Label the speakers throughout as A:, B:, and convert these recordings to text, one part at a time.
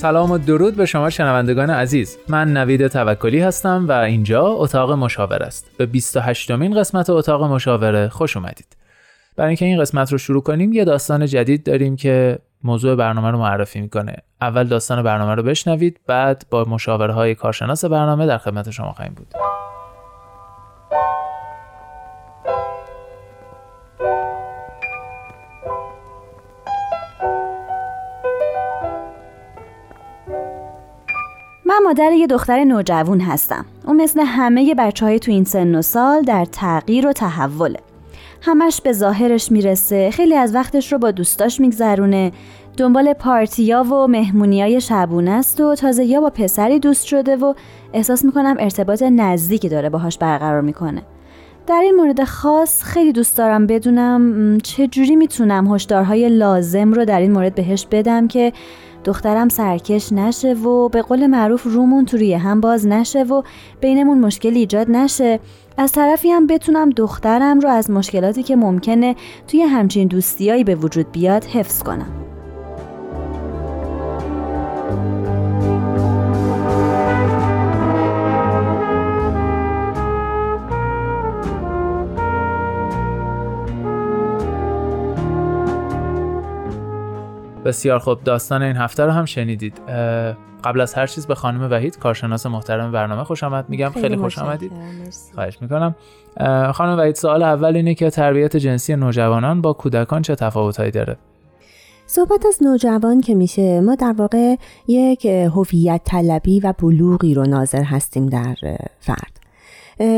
A: سلام و درود به شما شنوندگان عزیز. من نوید توکلی هستم و اینجا اتاق مشاوره است. به 28 مین قسمت اتاق مشاوره خوش اومدید. برای اینکه این قسمت رو شروع کنیم یه داستان جدید داریم که موضوع برنامه رو معرفی می‌کنه. اول داستان برنامه رو بشنوید بعد با مشاوره های کارشناس برنامه در خدمت شما خواهیم بود.
B: مادر یه دختر نوجوان هستم. اون مثل همه بچه های تو این سن و سال در تغییر و تحوله. همش به ظاهرش می‌رسه خیلی از وقتش رو با دوستاش میگذرونه. دنبال پارتیا و مهمونیای شبونه است و تازه یا با پسری دوست شده و احساس می‌کنم ارتباط نزدیکی داره باهاش برقرار می‌کنه. در این مورد خاص خیلی دوست دارم بدونم چجوری می‌تونم هشدارهای لازم رو در این مورد بهش بدم که دخترم سرکش نشه و به قول معروف رومون تو روی هم باز نشه و بینمون مشکل ایجاد نشه. از طرفی هم بتونم دخترم رو از مشکلاتی که ممکنه توی همچین دوستیایی به وجود بیاد حفظ کنم.
A: بسیار خوب. داستان این هفته رو هم شنیدید. قبل از هر چیز به خانم وحید کارشناس محترم برنامه خوش آمد میگم. خیلی, خوش آمدید. خواهش می‌کنم. خانم وحید سوال اول اینه که تربیت جنسی نوجوانان با کودکان چه تفاوتهایی داره؟
C: صحبت از نوجوان که میشه ما در واقع یک هویت طلبی و بلوغی رو ناظر هستیم در فرد.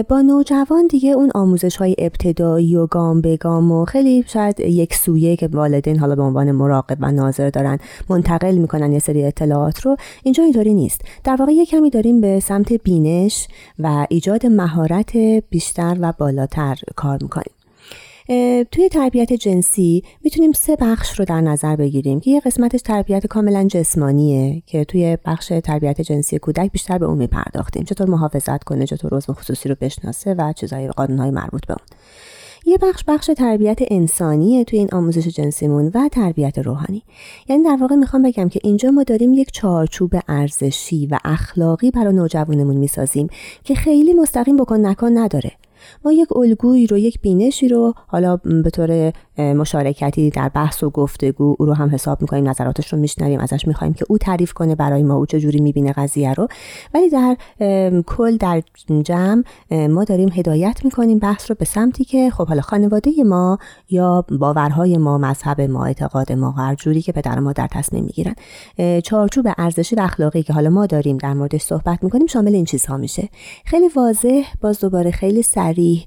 C: با نوجوان دیگه اون آموزش های ابتدایی و گام به گام و خیلی شاید یک سویه که والدین حالا به عنوان مراقب و ناظر دارن منتقل می‌کنن یه سری اطلاعات رو اینجا اینطوری نیست. در واقع یه کمی داریم به سمت بینش و ایجاد مهارت بیشتر و بالاتر کار می‌کنیم. توی تربیت جنسی می‌تونیم سه بخش رو در نظر بگیریم که یه قسمتش تربیت کاملا جسمانیه که توی بخش تربیت جنسی کودک بیشتر به اون میپرداختیم. چطور محافظت کنه چطور عضو خصوصی رو بشناسه و چیزای قانونهای مربوط به اون. یه بخش بخش تربیت انسانیه توی این آموزش جنسیمون و تربیت روحانی. یعنی در واقع می‌خوام بگم که اینجا ما داریم یک چارچوب ارزشی و اخلاقی برای نوجوانمون می‌سازیم که خیلی مستقیم بکن نکن نداره. ما یک الگویی رو یک بینشی رو حالا به طور مشارکتی در بحث و گفتگو او رو هم حساب می‌کنیم نظراتش رو میشنویم ازش می‌خوایم که او تعریف کنه برای ما او چجوری می‌بینه قضیه رو. ولی در کل در جمع ما داریم هدایت می‌کنیم بحث رو به سمتی که خب حالا خانواده ما یا باورهای ما مذهب ما اعتقاد ما هر جوری که پدر ما در تصمیم می‌گیرن چارچوب ارزشی و اخلاقی که حالا ما داریم در موردش صحبت می‌کنیم شامل این چیزها میشه. خیلی واضح باز دوباره خیلی سریح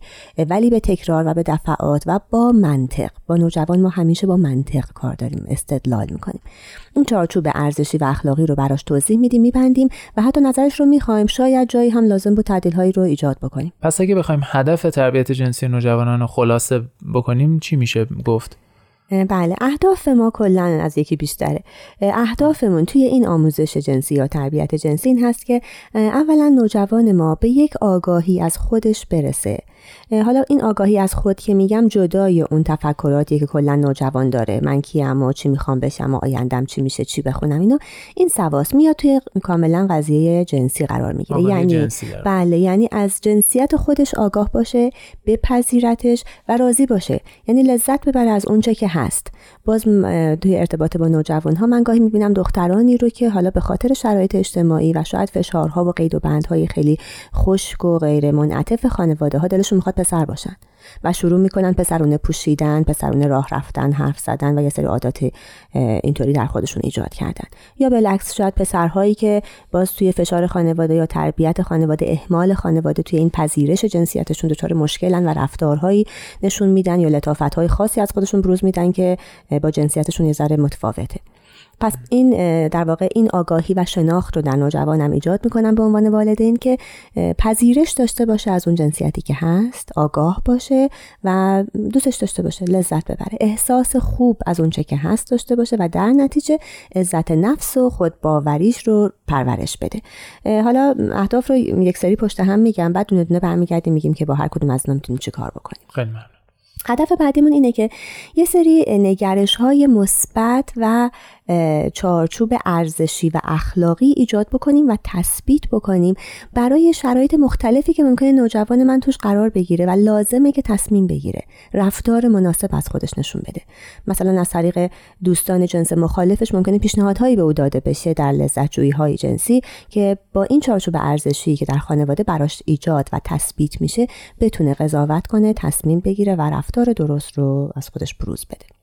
C: ولی به تکرار و به دفعات و با منطق با نوجوان ما همیشه با منطق کار داریم استدلال می‌کنیم. این چارچوب ارزشی و اخلاقی رو براش توضیح میدیم میبندیم و حتی نظرش رو می‌خوایم شاید جایی هم لازم بود تعدیل هایی رو ایجاد بکنیم.
A: پس اگه بخوایم هدف تربیت جنسی نوجوانان رو خلاصه بکنیم چی میشه گفت؟
C: بله اهداف ما کلا از یکی بیشتره. اهدافمون توی این آموزش جنسی یا تربیت جنسی این هست که اولا نوجوان ما به یک آگاهی از خودش برسه. حالا این آگاهی از خود که میگم جدای اون تفکراتی که کلا نوجوان داره. من کیم و چی می‌خوام بشم و آیندم چی میشه چی بخونم اینا. این سواس میاد توی کاملا قضیه جنسی قرار می‌گیره. یعنی بله یعنی از جنسیت خودش آگاه باشه بپذیرتش و راضی باشه. یعنی لذت ببره از اونچه که هست. باز توی ارتباط با نوجوان ها من گاهی می‌بینم دخترانی رو که حالا به خاطر شرایط اجتماعی و شاید فشارها و قید و بندهای خیلی خشک و غیر منعطف خانواده ها دلشون می‌خواد پسر باشن و شروع می‌کنن پسرونه پوشیدن پسرونه راه رفتن حرف زدن و یه سری عادات اینطوری در خودشون ایجاد کردن. یا بالعکس شاید پسرهایی که باز توی فشار خانواده یا تربیت خانواده اهمال خانواده توی این پذیرش جنسیتشون دچار مشکلن و رفتارهایی نشون میدن یا لطافتهای خاصی از خودشون بروز میدن که با جنسیتشون یه ذره متفاوته. پس این در واقع این آگاهی و شناخت رو در نوجوانم ایجاد می‌کنم به عنوان والدین که پذیرش داشته باشه از اون جنسیتی که هست آگاه باشه و دوستش داشته باشه لذت ببره. احساس خوب از اونچه که هست داشته باشه و در نتیجه عزت نفس و خود باوریش رو پرورش بده. حالا اهداف رو یک سری پشت هم میگم بعد دونه دونه برمیگردیم میگیم که با هر کدوم از اینا می‌تونیم چیکار بکنیم.
A: خیلی
C: هدف بعدیمون اینه که یه سری نگرش های مثبت و چارچوب ارزشی و اخلاقی ایجاد بکنیم و تثبیت بکنیم برای شرایط مختلفی که ممکنه نوجوان من توش قرار بگیره و لازمه که تصمیم بگیره رفتار مناسب از خودش نشون بده. مثلا از طریق دوستان جنس مخالفش ممکنه پیشنهادهایی به او داده بشه در لذت های جنسی که با این چارچوب ارزشی که در خانواده براش ایجاد و تثبیت میشه بتونه قضاوت کنه تصمیم بگیره و رفتار درست رو از خودش بروز بده.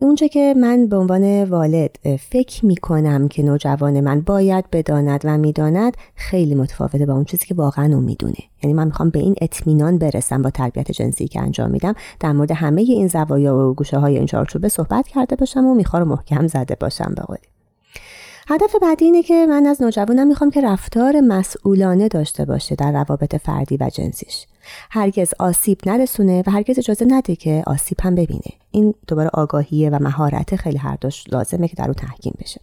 C: اونچه که من به عنوان والد فکر می کنم که نوجوان من باید بداند و می‌داند خیلی متفاوته با اون چیزی که واقعا اون می‌دونه. یعنی من می‌خوام به این اطمینان برسم با تربیت جنسی که انجام میدم در مورد همه این زوایا و گوشه های این چارچوبه صحبت کرده باشم و می‌خوام محکم زده باشم به قولی هدف بعدی اینه که من از نوجوانم می‌خوام که رفتار مسئولانه داشته باشه در روابط فردی و جنسیش. هرگز آسیب نرسونه و هرگز اجازه نده که آسیب هم ببینه. این دوباره آگاهیه و مهارت خیلی هر دوش لازمه که در اون تحکیم بشه.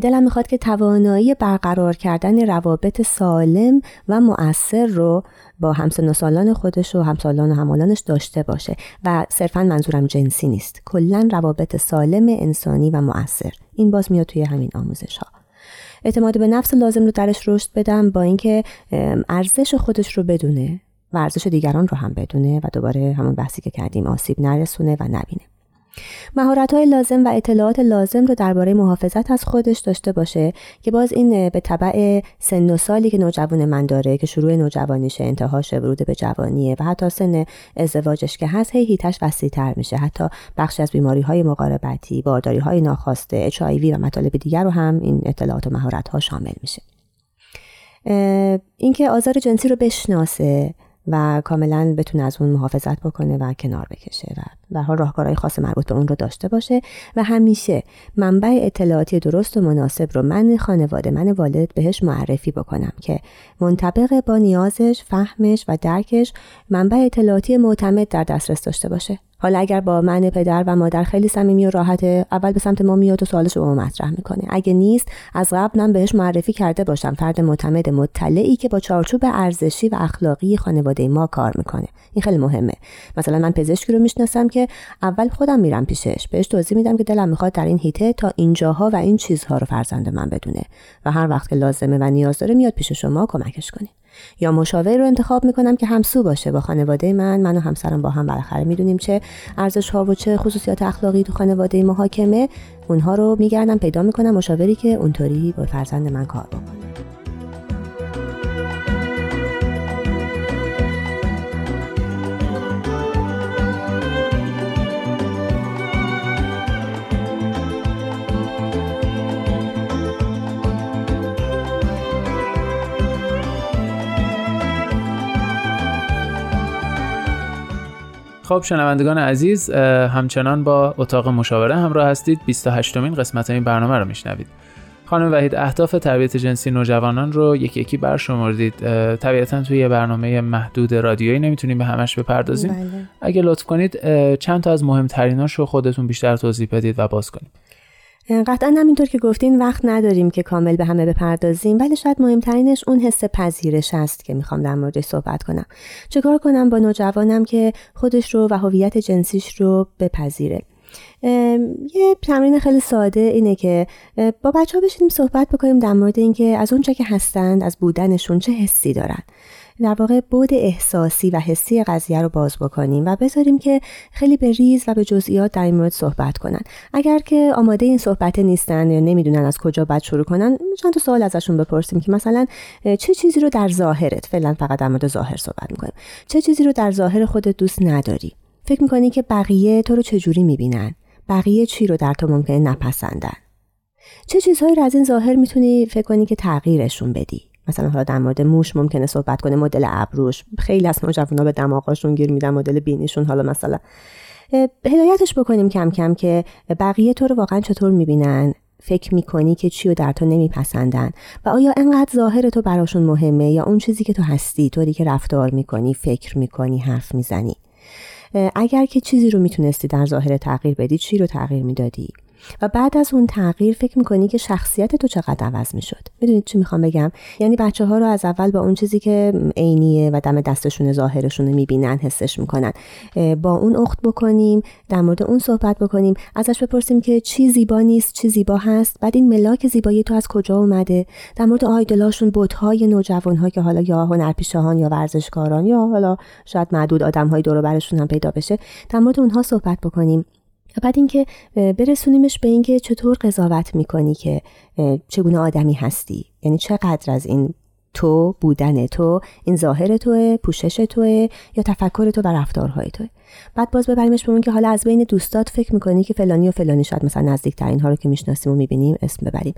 C: دلم می‌خواد که توانایی برقرار کردن روابط سالم و مؤثر رو با همسن و سالان خودش و همسالان و همالانش داشته باشه و صرفا منظورم جنسی نیست. کلا روابط سالم انسانی و مؤثر. این باز میاد توی همین آموزش ها اعتماد به نفس لازم رو درش رشد بدم با اینکه ارزش خودش رو بدونه و ارزش دیگران رو هم بدونه و دوباره همون بحثی که کردیم آسیب نرسونه و نبینه. مهارت های لازم و اطلاعات لازم رو درباره محافظت از خودش داشته باشه که باز این به طبع سن و سالی که نوجوان من داره که شروع نوجوانیشه انتهاش ورود به جوانیه و حتی سن ازدواجش که هست هی هیتش وسیع تر میشه. حتی بخشی از بیماری های مقاربتی بارداری های ناخواسته اچ و مطالب دیگر رو هم این اطلاعات و مهارت ها شامل میشه. اینکه آزار جنسی رو بشناسه و کاملا بتونه از اون محافظت بکنه و کنار بکشه و به حال راهکارهای خاص مربوط به اون رو داشته باشه. و همیشه منبع اطلاعاتی درست و مناسب رو من خانواده من والد بهش معرفی بکنم که منطبق با نیازش فهمش و درکش منبع اطلاعاتی معتمد در دسترس داشته باشه. حالا اگر با من پدر و مادر خیلی صمیمی و راحته اول به سمت ما میاد و سوالش رو مطرح می‌کنه. اگه نیست از قبل من بهش معرفی کرده باشم. فرد معتمد مطلعی که با چارچوب ارزشی و اخلاقی خانواده ما کار می‌کنه. این خیلی مهمه. مثلا من پزشکی رو می‌شناسم که اول خودم میرم پیشش. بهش توضیح میدم که دلم می‌خواد در این هیته تا اینجاها و این چیزها رو فرزند من بدونه و هر وقت که لازمه و نیاز داره میاد پیش شما کمکش کنید یا مشاور رو انتخاب می‌کنم که همسو باشه. با خانواده من من و همسرم با هم بالاخره می‌دونیم چه ارزش ها و چه خصوصیات اخلاقی تو خانواده محاکمه. اونها رو میگردم پیدا می‌کنم مشاوری که اونطوری با فرزند من کار بکنه.
A: خب شنوندگان عزیز همچنان با اتاق مشاوره همراه هستید. 28 مین قسمت این برنامه رو میشنوید. خانم وحید اهداف تربیت جنسی نوجوانان رو یکی یکی برشمردید. طبیعتا توی یه برنامه محدود رادیویی نمی‌تونیم به همش بپردازیم. بله. اگه لطف کنید چند تا از مهمتریناش رو خودتون بیشتر توضیح بدید و باز کنید.
C: قطعا همینطور که گفتین وقت نداریم که کامل به همه بپردازیم ولی شاید مهمترینش اون حس پذیرش است که می‌خوام در موردش صحبت کنم. چکار کنم با نوجوانم که خودش رو و هویت جنسیش رو بپذیره؟ یه تمرین خیلی ساده اینه که با بچه ها بشینیم صحبت بکنیم در مورد اینکه از اونچه که هستند از بودنشون چه حسی دارن. در واقع بود احساسی و حسی قضیه رو باز بکنیم و بذاریم که خیلی به ریز و به جزئیات در این مورد صحبت کنن. اگر که آماده این صحبت نیستن یا نمی‌دونن از کجا باید شروع کنن چند تا سوال ازشون بپرسیم که مثلا چه چیزی رو در ظاهرت فعلا فقط در مورد ظاهر صحبت می‌کنیم چه چیزی رو در ظاهر خودت دوست نداری؟ فکر می‌کنی که بقیه تو رو چجوری می‌بینن؟ بقیه چی رو در تو ممکنه نپسندن؟ چه چیزهایی رو از این ظاهر می‌تونی فکر کنی که تغییرشون بدی؟ مثلا حالا در مورد موش ممکنه صحبت کنه مدل ابروش. خیلی از نوجوانا به دماغاشون گیر میدن مدل بینیشون حالا مثلا. هدایتش بکنیم کم کم که بقیه تو رو واقعا چطور می‌بینن؟ فکر می‌کنی که چی رو در تو نمیپسندن؟ و آیا انقدر ظاهر تو براشون مهمه یا اون چیزی که تو هستی؟ طوری که رفتار می‌کنی فکر می‌کنی حرف می‌زنی. اگر که چیزی رو می‌تونستی در ظاهر تغییر بدی چی رو تغییر می‌دادی؟ و بعد از اون تغییر فکر می‌کنی که شخصیت تو چقدر عوض می‌شد؟ می‌دونید چی می‌خوام بگم؟ یعنی بچه ها رو از اول با اون چیزی که عینیه و دم دستشون ظاهرشون رو می‌بینن حسش می‌کنن. با اون اخت بکنیم در مورد اون صحبت بکنیم ازش بپرسیم که چی زیبا نیست چی زیبا هست؟ بعد این ملاک زیبایی تو از کجا اومده؟ در مورد آیدلاشون بتهای نوجوان که حالا یا هنرپیشهان یا ورزشکاران یا حالا شاید معدود آدم های دور برشون هم پیدا بشه در مورد اونها صحبت بکنیم. و بعد اینکه برسونیمش به اینکه چطور قضاوت می‌کنی که چگونه آدمی هستی؟ یعنی چقدر از این تو بودن تو این ظاهر توه پوشش توه یا تفکر تو و رفتارهای توه؟ بعد باز ببریمش به اون که حالا از بین دوستات فکر می‌کنی که فلانی و فلانی شاید مثلا نزدیکتر اینها رو که می‌شناسیم و می‌بینیم اسم ببریم.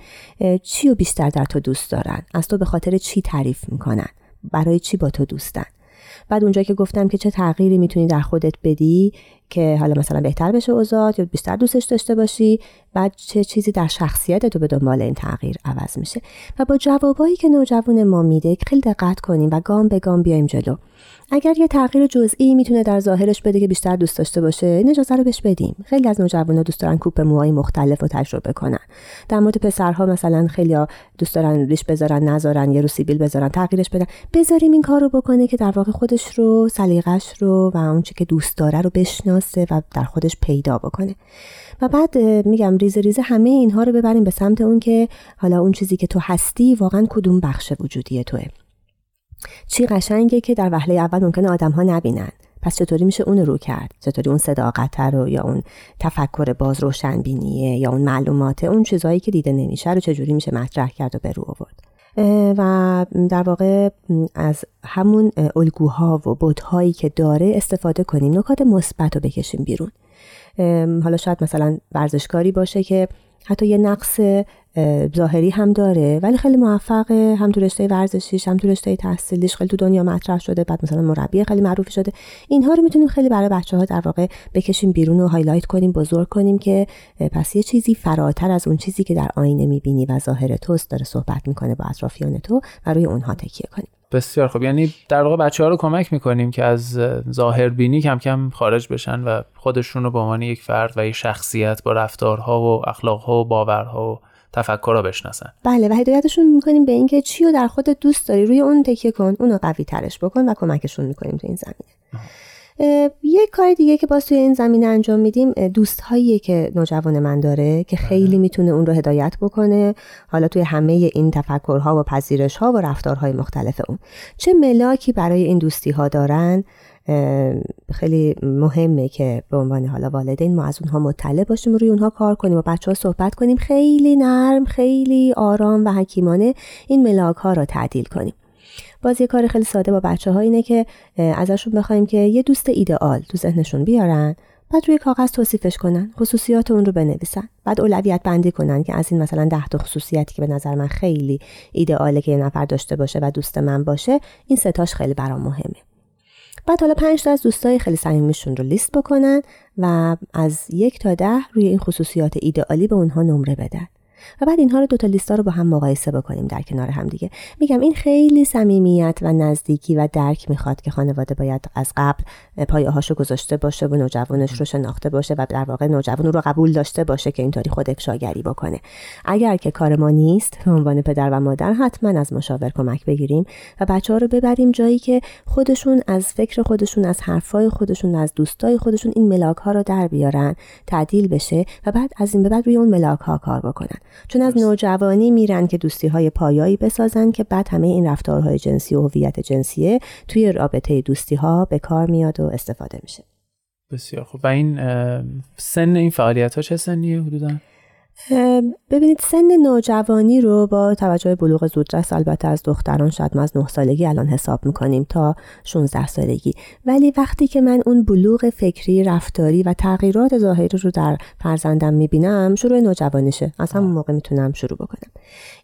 C: چی و بیشتر در تو دوست دارن؟ از تو به خاطر چی تعریف می‌کنن؟ برای چی با تو دوستن؟ بعد اونجا که گفتم که چه تغییری می‌تونی در خودت بدی که حالا مثلا بهتر بشه اوضاع یا بیشتر دوستش داشته باشی بعد چه چیزی در شخصیت تو به دنبال این تغییر عوض میشه. و با جوابایی که نوجوان ما میده خیلی دقت کنیم و گام به گام بیایم جلو. اگر یه تغییر جزئی می‌تونه در ظاهرش بده که بیشتر دوست داشته باشه این اجازه رو بهش بدیم. خیلی از نوجوانا دوست دارن کوپ موهای مختلف رو تجربه کنن. در مورد پسرها مثلا خیلی دوست دارن ریش بذارن نذارن یه رو سیبیل بذارن تغییرش بدن. بذاریم این کار رو بکنه که در واقع خودش رو سلیقش رو و اون که دوست داره رو بشناسه. و در خودش پیدا بکنه. و بعد میگم ریزه ریزه همه اینها رو ببریم به سمت اون که حالا اون چیزی که تو هستی واقعا کدوم بخش وجودی توه. چی قشنگه که در وهله اول ممکنه آدم ها نبینن. پس چطوری میشه اون رو کرد؟ چطوری اون صداقت رو یا اون تفکر باز روشنبینیه یا اون معلومات اون چیزهایی که دیده نمیشه رو چجوری میشه مطرح کرد و به رو آورد؟ و در واقع از همون الگوها و بودهایی که داره استفاده کنیم. نکات مثبت رو بکشیم بیرون. حالا شاید مثلا ورزشکاری باشه که حتی یه نقص ظاهری هم داره. ولی خیلی موفقه هم تو رشته ورزشیش هم تو رشته تحصیلیش. خیلی تو دنیا مطرح شده. بعد مثلا مربی خیلی معروفی شده. اینها رو می‌تونیم خیلی برای بچه ها در واقع بکشیم بیرون و highlight کنیم بزرگ کنیم که پس یه چیزی فراتر از اون چیزی که در آینه می‌بینی و ظاهر توست داره صحبت می‌کنه با اطرافیان تو و روی اونها تکیه کنیم.
A: بسیار خوب. یعنی در واقع بچه ها رو کمک می‌کنیم که از ظاهر بینی کم کم خارج بشن و خودشون رو به عنوان یک فرد و یک شخصیت با رفتارها و اخلاقها و باورها و تفکر رو بشناسن.
C: بله و هدایتشون می‌کنیم به اینکه چی رو در خودت دوست داری روی اون تکیه کن اونو قوی ترش بکن و کمکشون می‌کنیم تو این زمینه. یک کار دیگه که باز توی این زمینه انجام میدیم دوست هایی که نوجوان من داره که خیلی بله. می‌تونه اون رو هدایت بکنه. حالا توی همه این تفکرها و پذیرش ها و رفتارهای مختلف اون. چه ملاکی برای این دوستی ها دارن خیلی مهمه که به عنوان حالا والدین ما از اونها مطلع باشیم و روی اونها کار کنیم و بچه ها صحبت کنیم. خیلی نرم خیلی آرام و حکیمانه این ملاک ها را تعدیل کنیم. باز یه کار خیلی ساده با بچه ها اینه که ازشون بخوایم که یه دوست ایدئال تو ذهنشون بیارن بعد روی کاغذ توصیفش کنن خصوصیات اون رو بنویسن بعد اولویت بندی کنن که از این مثلا ده تا خصوصیتی که به نظر من خیلی ایدئاله که یه نفر داشته باشه و دوست من باشه این ستاش خیلی برام مهمه. بعد حالا پنج تا از دوستای خیلی صمیمیشون رو لیست بکنن و از یک تا ده روی این خصوصیات ایدئالی به اونها نمره بدن. و بعد اینها رو دو تا لیستا رو با هم مقایسه بکنیم در کنار هم دیگه. میگم این خیلی صمیمیت و نزدیکی و درک می‌خواد که خانواده باید از قبل پایه هاشو گذاشته باشه و نوجوانش رو شناخته باشه و در واقع نوجوان رو قبول داشته باشه که اینطوری خود افشاگری بکنه. اگر که کار ما نیست به عنوان پدر و مادر حتما از مشاور کمک بگیریم و بچه ها رو ببریم جایی که خودشون از فکر خودشون از حرفای خودشون از دوستای خودشون این ملاک ها رو در بیارن تعدیل بشه و بعد از این به بعد روی اون ملاک ها کار بکنن. چون از نوجوانی میرن که دوستی های پایایی بسازن که بعد همه این رفتارهای جنسی و هویت جنسیه توی رابطه دوستی ها به کار میاد و استفاده میشه.
A: بسیار خوب. و این سن این فعالیت ها چه سنیه حدودا؟
C: ببینید سن نوجوانی رو با توجه بلوغ زودرس البته از دختران شاید ما از 9 سالگی الان حساب می‌کنیم تا 16 سالگی. ولی وقتی که من اون بلوغ فکری رفتاری و تغییرات ظاهری رو در فرزندم می‌بینم شروع نوجوانیشه. از همون موقع می‌تونم شروع بکنم.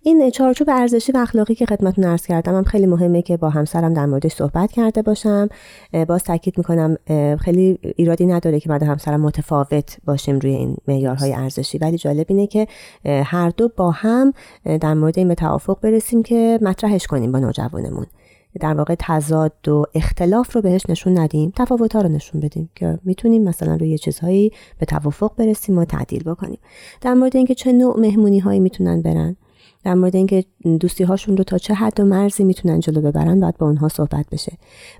C: این چارچوب ارزشی و اخلاقی که خدمتتون عرض کردم هم خیلی مهمه که با همسرم در موردش صحبت کرده باشم. باز تاکید می‌کنم خیلی ایرادی نداره که بعد همسرم متفاوت باشیم روی این معیارهای ارزشی ولی جالب اینه که هر دو با هم در مورد این به توافق برسیم که مطرحش کنیم با نوجوانمون. در واقع تضاد و اختلاف رو بهش نشون ندیم تفاوت ها رو نشون بدیم که می‌تونیم مثلا روی چیزهایی به توافق برسیم و تعدیل بکنیم. در مورد اینکه چه نوع مهمونی هایی می‌تونن برن. در مورد اینکه دوستی هاشون رو تا چه حد و مرزی می‌تونن جلو ببرن باید با اونها صحبت بشه.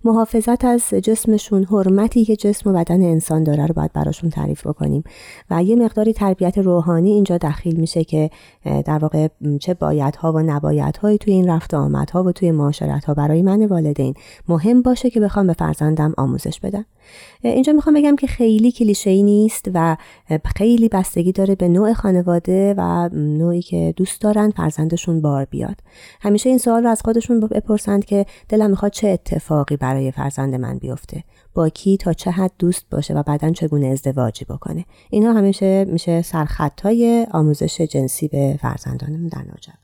C: محافظت از جسمشون حرمتی که جسم و بدن انسان داره رو باید براشون تعریف بکنیم. و یه مقداری تربیت روحانی اینجا دخیل میشه که در واقع چه بایدها و نبایدهایی توی این رفت آمدها و توی معاشرت ها برای من والدین مهم باشه که بخوام به فرزندم آموزش بدم. اینجا می‌خوام بگم که خیلی کلیشه نیست و خیلی بستگی داره به نوع خانواده و نوعی که دوست دارن فرزندشون بار بیاد. همیشه این سوال رو از خودشون بپرسند که دلم می‌خواد چه اتفاقی برای فرزند من بیفته. با کی تا چه حد دوست باشه و بعدا چگونه ازدواجی بکنه. اینها همیشه میشه سرخطای آموزش جنسی به فرزندانمون در نوجوان.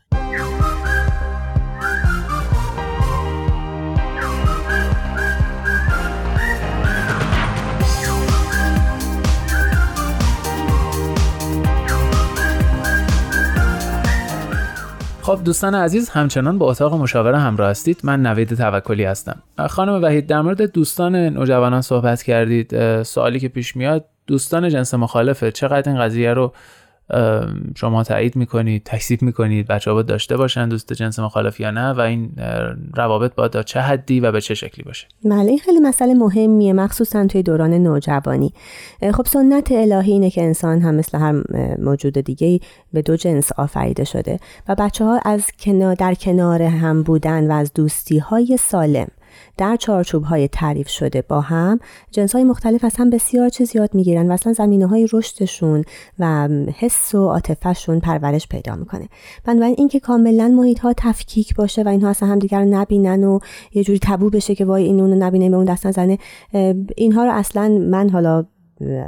A: خب دوستان عزیز همچنان با اتاق مشاوره همراه هستید. من نوید توکلی هستم. خانم وحید در مورد دوستان نوجوانان صحبت کردید. سوالی که پیش میاد دوستان جنس مخالفه. چقدر این قضیه رو شما تایید می‌کنید تکذیب می‌کنید بچه ها داشته باشن دوست جنس مخالف یا نه و این روابط باید تا چه حدی و به چه شکلی باشه.
C: بله این خیلی مسئله مهمیه مخصوصا توی دوران نوجوانی. خب سنت الهی اینه که انسان هم مثل هر موجود دیگه به دو جنس آفریده شده و بچه ها از کنار در کنار هم بودن و از دوستی های سالم در چارچوب های تعریف شده با هم جنس های مختلف از هم بسیار چیز یاد می‌گیرن و اصلا زمینه های رشدشون و حس و عاطفهشون پرورش پیدا می‌کنه. بنابراین اینکه کاملا محیط ها تفکیک باشه و اینها اصلا هم دیگر نبینن و یه جوری تبو بشه که وای این اونو نبینه به اون دست نزنه اینها رو اصلا من حالا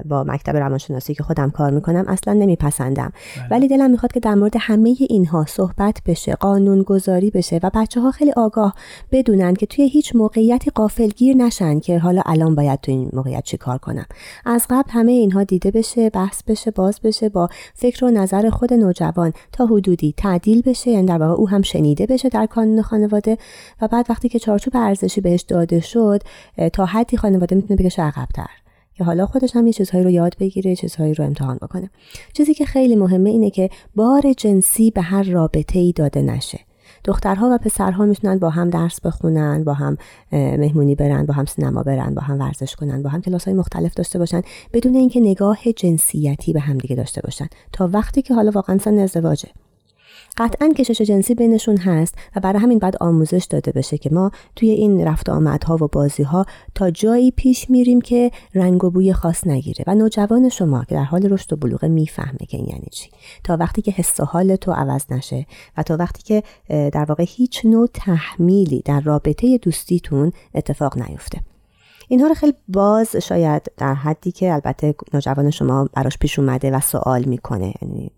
C: با مکتب روانشناسی که خودم کار می‌کنم اصلا نمیپسندم. بله. ولی دلم می‌خواد که در مورد همه اینها صحبت بشه قانون گذاری بشه و بچه ها خیلی آگاه بدونن که توی هیچ موقعیتی قافلگیر نشن که حالا الان باید تو این موقعیت چی کار کنم. از قبل همه اینها دیده بشه بحث بشه باز بشه با فکر و نظر خود نوجوان تا حدودی تعدیل بشه یعنی در واقع او هم شنیده بشه در کانون خانواده و بعد وقتی که چارچوب ارزشی بهش داده شد تا حدی خانواده می‌تونه بگه عقبتر. که حالا خودش هم یه چیزهایی رو یاد بگیره چیزهایی رو امتحان بکنه. چیزی که خیلی مهمه اینه که بار جنسی به هر رابطه ای داده نشه. دخترها و پسرها می‌تونن با هم درس بخونن با هم مهمونی برن با هم سینما برن با هم ورزش کنن با هم کلاس های مختلف داشته باشن بدون اینکه نگاه جنسیتی به هم دیگه داشته باشن. تا وقتی که حالا واقعا سن ازدواجه. قطعا کشش جنسی بینشون هست و برای همین باید آموزش داده بشه که ما توی این رفت آمدها و بازی ها تا جایی پیش میریم که رنگ و بوی خاص نگیره و نوجوان شما که در حال رشد و بلوغه می‌فهمه که این یعنی چی. تا وقتی که حس و حال تو عوض نشه و تا وقتی که در واقع هیچ نوع تحمیلی در رابطه دوستیتون اتفاق نیفته. اینها رو خیلی باز شاید در حدی که البته نوجوان شما براش پیش اومده و سوال می‌کنه یعنی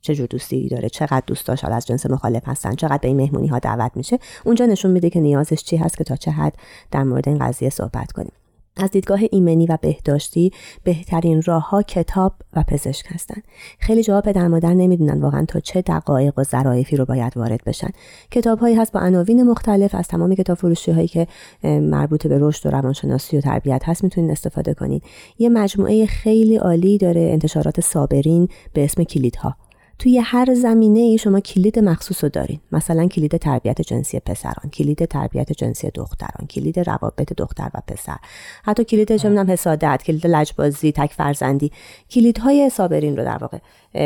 C: چه جور دوستی داره چقدر دوست داشت از جنس مخالف هستن چقدر به این مهمونی ها دعوت میشه. اونجا نشون میده که نیازش چی هست که تا چه حد در مورد این قضیه صحبت کنیم. از دیدگاه ایمنی و بهداشتی بهترین راه ها کتاب و پزشک هستند. خیلی جواب پدر مادر نمی‌دونن واقعا تا چه دقایق و ظرافی رو باید وارد بشن. کتاب هایی هست با عناوین مختلف از تمام کتاب فروشی هایی که مربوط به رشد و روانشناسی و تربیت هست می‌تونید استفاده کنید. یه مجموعه خیلی عالی داره انتشارات صابرین به اسم کلیدها توی هر زمینه ای شما کلید مخصوص رو دارین. مثلا کلید تربیت جنسی پسران کلید تربیت جنسی دختران کلید روابط دختر و پسر. حتی کلید چه حسادت کلید لجبازی تک فرزندی. کلیدهای صابرین رو در واقع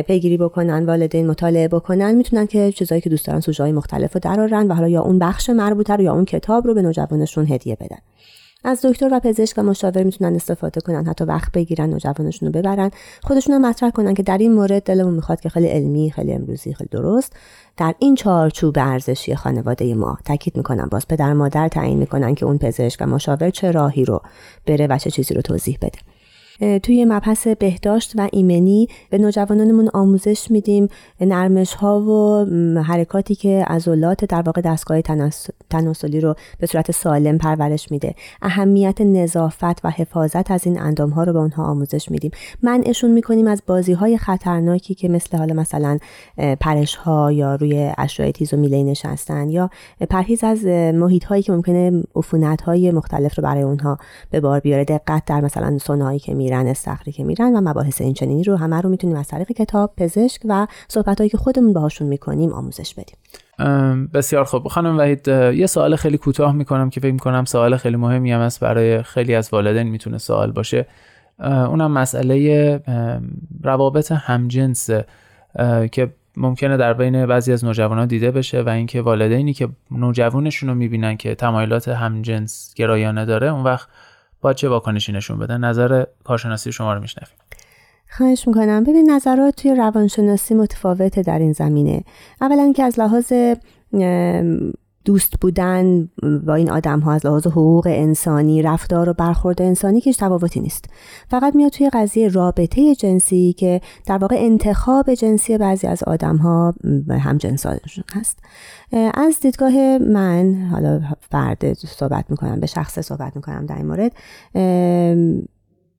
C: پیگیری بکنن والدین مطالعه بکنن. می‌تونن که چیزایی که دوست دارن سوژه های مختلف رو درارن و حالا یا اون بخش مربوطه رو یا اون کتاب رو به نوجوانشون هدیه بدن. از دکتر و پزشک و مشاور می‌تونن استفاده کنن حتی وقت بگیرن نوجوانشون رو ببرن. خودشون هم مطرح کنن که در این مورد دلمون می‌خواد که خیلی علمی خیلی امروزی خیلی درست. در این چارچوب ارزشی خانواده ما تاکید می‌کنن باز پدر مادر تعیین می‌کنن که اون پزشک و مشاور چه راهی رو بره و چه چیزی رو توضیح بده. توی مبحث بهداشت و ایمنی به نوجوانانمون آموزش میدیم. نرمش ها و حرکاتی که عضلات در واقع دستگاه تناسلی رو به صورت سالم پرورش میده. اهمیت نظافت و حفاظت از این اندام ها رو به اونها آموزش میدیم. منعشون می‌کنیم از بازی های خطرناکی که مثل حالا مثلا پرش ها یا روی اشیاء تیز و میله نشستن یا پرهیز از محیط هایی که ممکنه عفونت های مختلف رو برای اونها به بار بیاره. دقت در مثلا سونایی که میرن استخری که میرن و مباحث اینچنینی رو همه رو می‌تونیم از طریق کتاب پزشک و صحبتهایی که خودمون باهاشون می‌کنیم آموزش بدیم.
A: بسیار خوب. خانم وحید یه سوال خیلی کوتاه می‌کنم که فکر می‌کنم سوال خیلی مهمی هم است برای خیلی از والدین می‌تونه سوال باشه. اونم مسئله روابط همجنس که ممکنه در بین بعضی از نوجوانان دیده بشه و اینکه والدینی که نوجوانشون رو می‌بینن که تمایلات همجنس گرایانه داره اون وقت با چه واکنشی نشون بده؟ نظر کارشناسی شما رو میشنویم.
C: خواهش می‌کنم. ببین نظرات توی روانشناسی متفاوته در این زمینه. اولا که از لحاظ دوست بودن با این آدم ها از لحاظ حقوق انسانی رفتار و برخورد انسانی که تفاوتی نیست. فقط میاد توی قضیه رابطه جنسی که در واقع انتخاب جنسی بعضی از آدم ها هم هست. از دیدگاه من حالا فرد صحبت می‌کنم به شخص صحبت می‌کنم در این مورد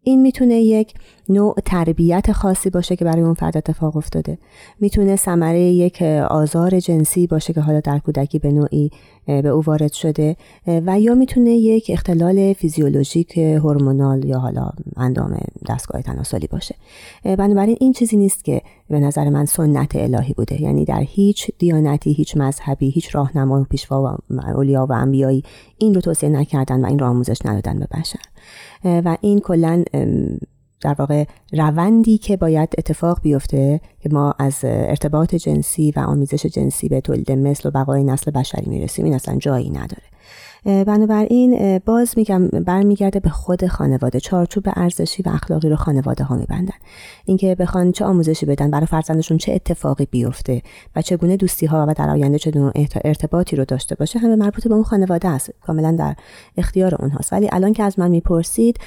C: این می‌تونه یک نوع تربیت خاصی باشه که برای اون فرد اتفاق افتاده. می‌تونه ثمره یک آزار جنسی باشه که حالا در کودکی به نوعی به او وارد شده و یا می‌تونه یک اختلال فیزیولوژیک هورمونال یا حالا اندام دستگاه تناسلی باشه. بنابراین این چیزی نیست که به نظر من سنت الهی بوده. یعنی در هیچ دیانتی هیچ مذهبی هیچ راهنما و پیشوا و اولیا و انبیایی این رو توصیه نکردن و این رو آموزش ندادن به بشر. و این کلا در واقع روندی که باید اتفاق بیفته که ما از ارتباط جنسی و آمیزش جنسی به تولید مثل و بقای نسل بشری می‌رسیم این اصلا جایی نداره. بنابراین باز میگم برمیگرده به خود خانواده. چارچوب ارزشی و اخلاقی رو خانواده ها میبندن. اینکه بخوان چه آموزشی بدن برای فرزندشون چه اتفاقی بیفته و چگونه دوستی ها و در آینده چه ارتباطی رو داشته باشه همه مربوط به اون خانواده است. کاملا در اختیار اونهاست. ولی الان که از من می‌پرسید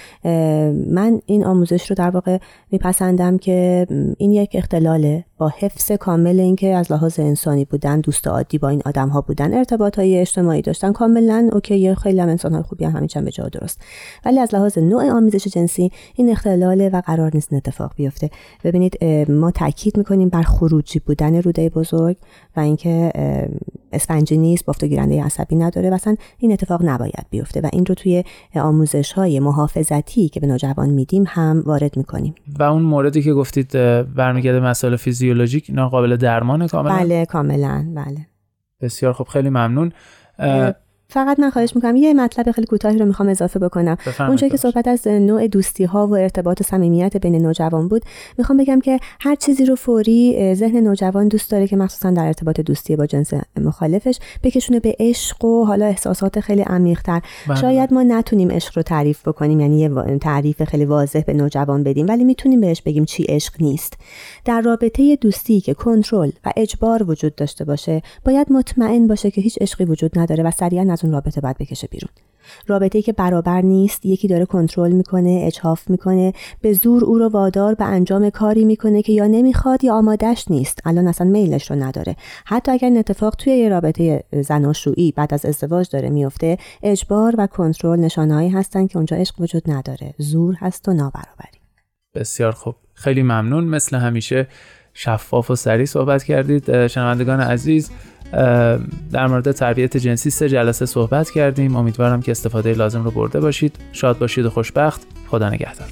C: من این آموزش رو در واقع میپسندم که این یک اختلاله با حفظ کامل اینکه از لحاظ انسانی بودن دوست عادی با این آدم ها بودن ارتباط های اجتماعی داشتن کاملا خیلی هم انسان های خوبی هم همین به جا درست. ولی از لحاظ نوع آمیزش جنسی این اختلاله و قرار نیست اتفاق بیفته. ببینید ما تاکید می‌کنیم بر خروجی بودن روده بزرگ و اینکه اسفنجی نیست بافت گیرنده عصبی نداره و این اتفاق نباید بیفته و این رو توی آموزش های محافظتی که به نوجوان میدیم هم وارد می‌کنیم.
A: و اون موردی که گفتید برمیگرده مسائل فیزیولوژیک اینا قابل درمان کاملا؟
C: بله کاملا بله.
A: بسیار خب خیلی ممنون.
C: فقط من خواهش می‌کنم یه مطلب خیلی کوتاهی رو می‌خوام اضافه بکنم. اونجایی که صحبت از نوع دوستی ها و ارتباط و صمیمیت بین نوجوان بود می‌خوام بگم که هر چیزی رو فوری ذهن نوجوان دوست داره که مخصوصا در ارتباط دوستی با جنس مخالفش بکشونه به عشق و حالا احساسات خیلی عمیق‌تر. بله. شاید ما نتونیم عشق رو تعریف بکنیم یعنی یه تعریف خیلی واضح به نوجوان بدیم ولی می‌تونیم بهش بگیم چی عشق نیست. در رابطه دوستی که کنترل و اجبار وجود داشته باشه باید مطمئن باشه که هیچ عشقی وجود نداره و سریعا از اون رابطه باید بکشه بیرون. رابطه ای که برابر نیست یکی داره کنترل می‌کنه اجهاف می‌کنه به زور او رو وادار به انجام کاری می‌کنه که یا نمی‌خواد یا آمادش نیست. الان اصلا میلش رو نداره. حتی اگر این اتفاق توی یه رابطه زناشویی بعد از ازدواج داره میفته اجبار و کنترل نشانههایی هستن که اونجا عشق وجود نداره. زور هست و نابرابری.
A: بسیار خوب. خیلی ممنون. مثل همیشه شفاف و سریع صحبت کردید. شنوندگان عزیز در مورد تربیت جنسی سه جلسه صحبت کردیم. امیدوارم که استفاده لازم رو برده باشید. شاد باشید و خوشبخت. خدا نگهدار.